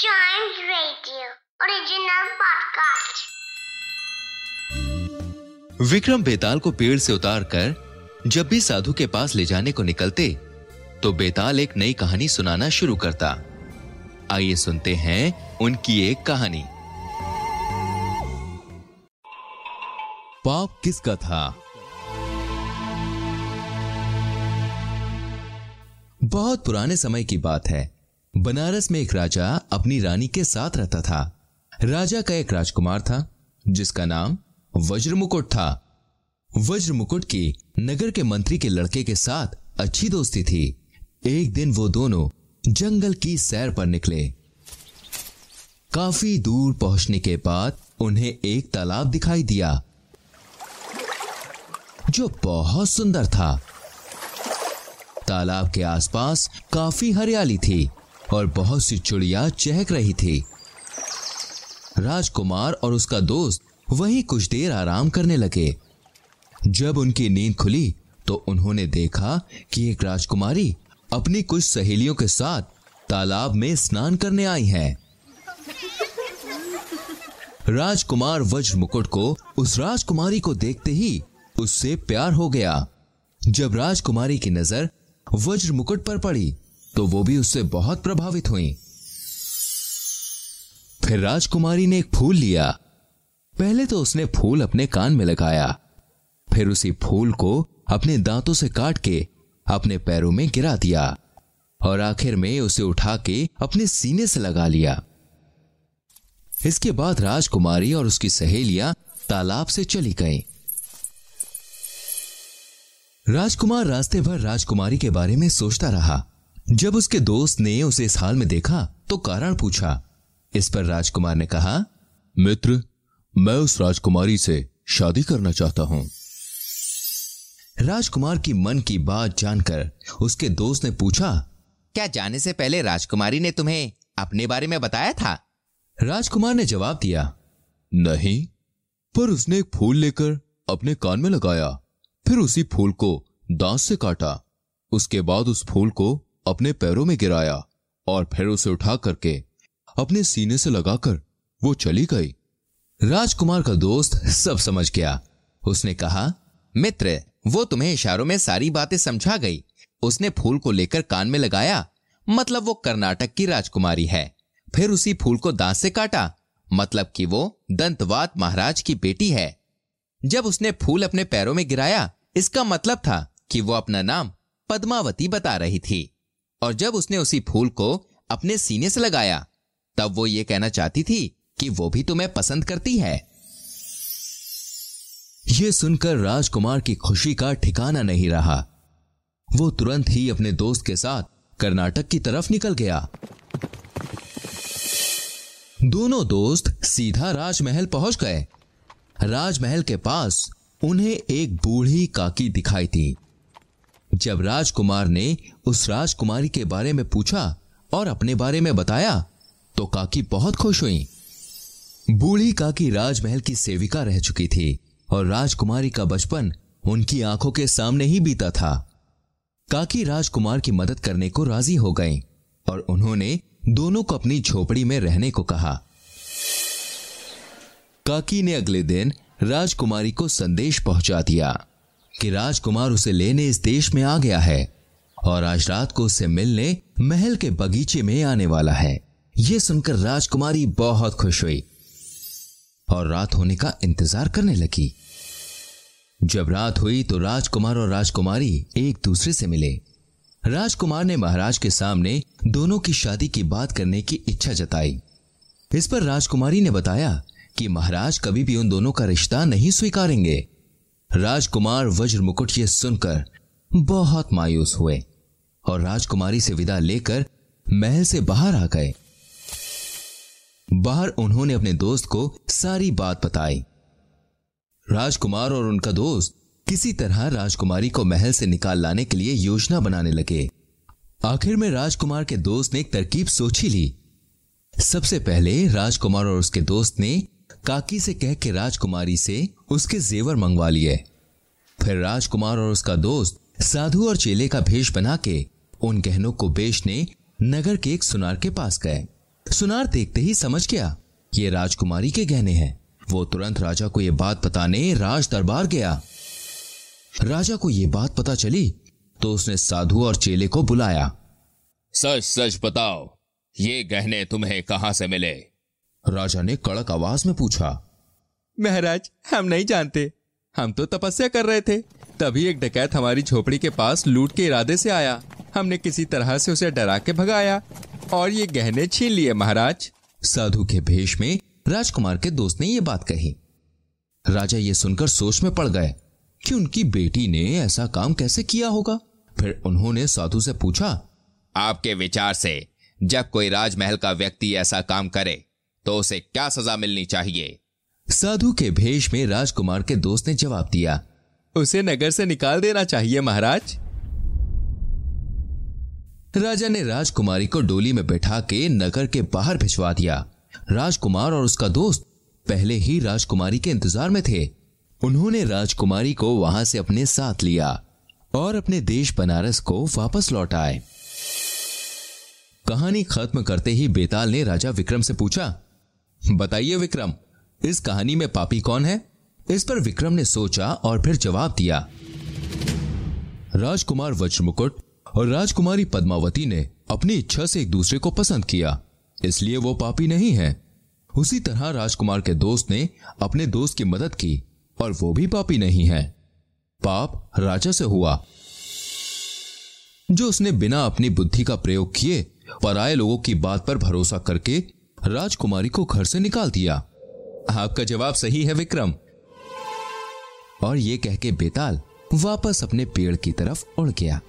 Original podcast. Vikram बेताल को पेड़ से उतार कर जब भी साधु के पास ले जाने को निकलते तो बेताल एक नई कहानी सुनाना शुरू करता। आइए सुनते हैं उनकी एक कहानी। पाप किसका था? बहुत पुराने समय की बात है। बनारस में एक राजा अपनी रानी के साथ रहता था। राजा का एक राजकुमार था, जिसका नाम वज्र मुकुट था। वज्र मुकुट की नगर के मंत्री के लड़के के साथ अच्छी दोस्ती थी। एक दिन वो दोनों जंगल की सैर पर निकले। काफ़ी दूर पहुँचने के बाद उन्हें एक तालाब दिखाई दिया, जो बहुत सुंदर था। तालाब के आसपास काफ़ी हरियाली थी। और बहुत सी चिड़िया चहक रही थी। राजकुमार और उसका दोस्त वहीं कुछ देर आराम करने लगे। जब उनकी नींद खुली तो उन्होंने देखा कि एक राजकुमारी अपनी कुछ सहेलियों के साथ तालाब में स्नान करने आई है। राजकुमार वज्र मुकुट को उस राजकुमारी को देखते ही उससे प्यार हो गया। जब राजकुमारी की नज़र वज्र मुकुट पर पड़ी तो वो भी उससे बहुत प्रभावित हुई। फिर राजकुमारी ने एक फूल लिया। पहले तो उसने फूल अपने कान में लगाया। फिर उसी फूल को अपने दांतों से काट के अपने पैरों में गिरा दिया और आखिर में उसे उठा के अपने सीने से लगा लिया। इसके बाद राजकुमारी और उसकी सहेलियाँ तालाब से चली गईं। राजकुमार रास्ते भर राजकुमारी के बारे में सोचता रहा। जब उसके दोस्त ने उसे इस हाल में देखा तो कारण पूछा। इस पर राजकुमार ने कहा मित्र मैं उस राजकुमारी से शादी करना चाहता हूँ। राजकुमार की मन की बात जानकर उसके दोस्त ने पूछा क्या जाने से पहले राजकुमारी ने तुम्हें अपने बारे में बताया था? राजकुमार ने जवाब दिया नहीं पर उसने एक फूल लेकर अपने कान में लगाया फिर उसी फूल को दांत से काटा। उसके बाद उस फूल को अपने पैरों में गिराया और फिर उसे उठा करके अपने सीने से लगाकर वो चली गई। राजकुमार का दोस्त सब समझ गया। उसने कहा, मित्र, वो तुम्हें इशारों में सारी बातें समझा गई। उसने फूल को लेकर कान में लगाया मतलब वो कर्नाटक की राजकुमारी है। फिर उसी फूल को दांत से काटा मतलब कि वो दंतवात महाराज की बेटी है। जब उसने फूल अपने पैरों में गिराया, इसका मतलब था कि वो अपना नाम पद्मावती बता रही थी। और जब उसने उसी फूल को अपने सीने से लगाया, तब वो ये कहना चाहती थी कि वो भी तुम्हें पसंद करती है। ये सुनकर राजकुमार की खुशी का ठिकाना नहीं रहा। वो तुरंत ही अपने दोस्त के साथ कर्नाटक की तरफ़ निकल गया। दोनों दोस्त सीधा राजमहल पहुँच गए। राजमहल के पास उन्हें एक बूढ़ी काकी दिखाई थी जब राजकुमार ने उस राजकुमारी के बारे में पूछा और अपने बारे में बताया तो काकी बहुत खुश हुई। बूढ़ी काकी राजमहल की सेविका रह चुकी थी और राजकुमारी का बचपन उनकी आँखों के सामने ही बीता था। काकी राजकुमार की मदद करने को राज़ी हो गई और उन्होंने दोनों को अपनी झोपड़ी में रहने को कहा। काकी ने अगले दिन राजकुमारी को संदेश पहुँचा दिया। कि राजकुमार उसे लेने इस देश में आ गया है और आज रात को उससे मिलने महल के बगीचे में आने वाला है। यह सुनकर राजकुमारी बहुत खुश हुई और रात होने का इंतज़ार करने लगी। जब रात हुई तो राजकुमार और राजकुमारी एक दूसरे से मिले। राजकुमार ने महाराज के सामने दोनों की शादी की बात करने की इच्छा जताई। इस पर राजकुमारी ने बताया कि महाराज कभी भी उन दोनों का रिश्ता नहीं स्वीकारेंगे। राजकुमार वज्र मुकुट ये सुनकर बहुत मायूस हुए और राजकुमारी से विदा लेकर महल से बाहर आ गए। बाहर उन्होंने अपने दोस्त को सारी बात बताई। राजकुमार और उनका दोस्त किसी तरह राजकुमारी को महल से निकाल लाने के लिए योजना बनाने लगे। आखिर में राजकुमार के दोस्त ने एक तरकीब सोची ली। सबसे पहले राजकुमार और उसके दोस्त ने काकी से कह के राजकुमारी से उसके जेवर मंगवा लिए। फिर राजकुमार और उसका दोस्त साधु और चेले का भेष बना के उन गहनों को बेचने नगर के एक सुनार के पास गए। सुनार देखते ही समझ गया, ये राजकुमारी के गहने हैं। वो तुरंत राजा को यह बात बताने राज दरबार गया। राजा को यह बात पता चली तो उसने साधु और चेले को बुलाया। सच सच बताओ, ये गहने तुम्हें कहाँ से मिले? राजा ने कड़क आवाज़ में पूछा महाराज हम नहीं जानते। हम तो तपस्या कर रहे थे। तभी एक डकैत हमारी झोपड़ी के पास लूट के इरादे से आया। हमने किसी तरह से उसे डरा के भगाया और ये गहने छीन लिए महाराज। साधु के भेष में राजकुमार के दोस्त ने यह बात कही। राजा ये सुनकर सोच में पड़ गए कि उनकी बेटी ने ऐसा काम कैसे किया होगा। फिर उन्होंने साधु से पूछा आपके विचार से जब कोई राजमहल का व्यक्ति ऐसा काम करे तो उसे क्या सजा मिलनी चाहिए? साधु के भेष में राजकुमार के दोस्त ने जवाब दिया, उसे नगर से निकाल देना चाहिए, महाराज. राजा ने राजकुमारी को डोली में बैठा के नगर के बाहर भिजवा दिया। राजकुमार और उसका दोस्त पहले ही राजकुमारी के इंतज़ार में थे। उन्होंने राजकुमारी को वहाँ से अपने साथ लिया और अपने देश बनारस को वापस लौट आए। कहानी खत्म करते ही बेताल ने राजा विक्रम से पूछा बताइए विक्रम, इस कहानी में पापी कौन है? इस पर विक्रम ने सोचा और फिर जवाब दिया। राजकुमार वज्रमुकुट और राजकुमारी पद्मावती ने अपनी इच्छा से एक दूसरे को पसंद किया, इसलिए वो पापी नहीं है। उसी तरह राजकुमार के दोस्त ने अपने दोस्त की मदद की और वो भी पापी नहीं है। पाप राजा से हुआ। जो उसने बिना अपनी बुद्धि का प्रयोग किए पराये लोगों की बात पर भरोसा करके राजकुमारी को घर से निकाल दिया। आपका जवाब सही है, विक्रम। और ये कह के बेताल वापस अपने पेड़ की तरफ़ उड़ गया।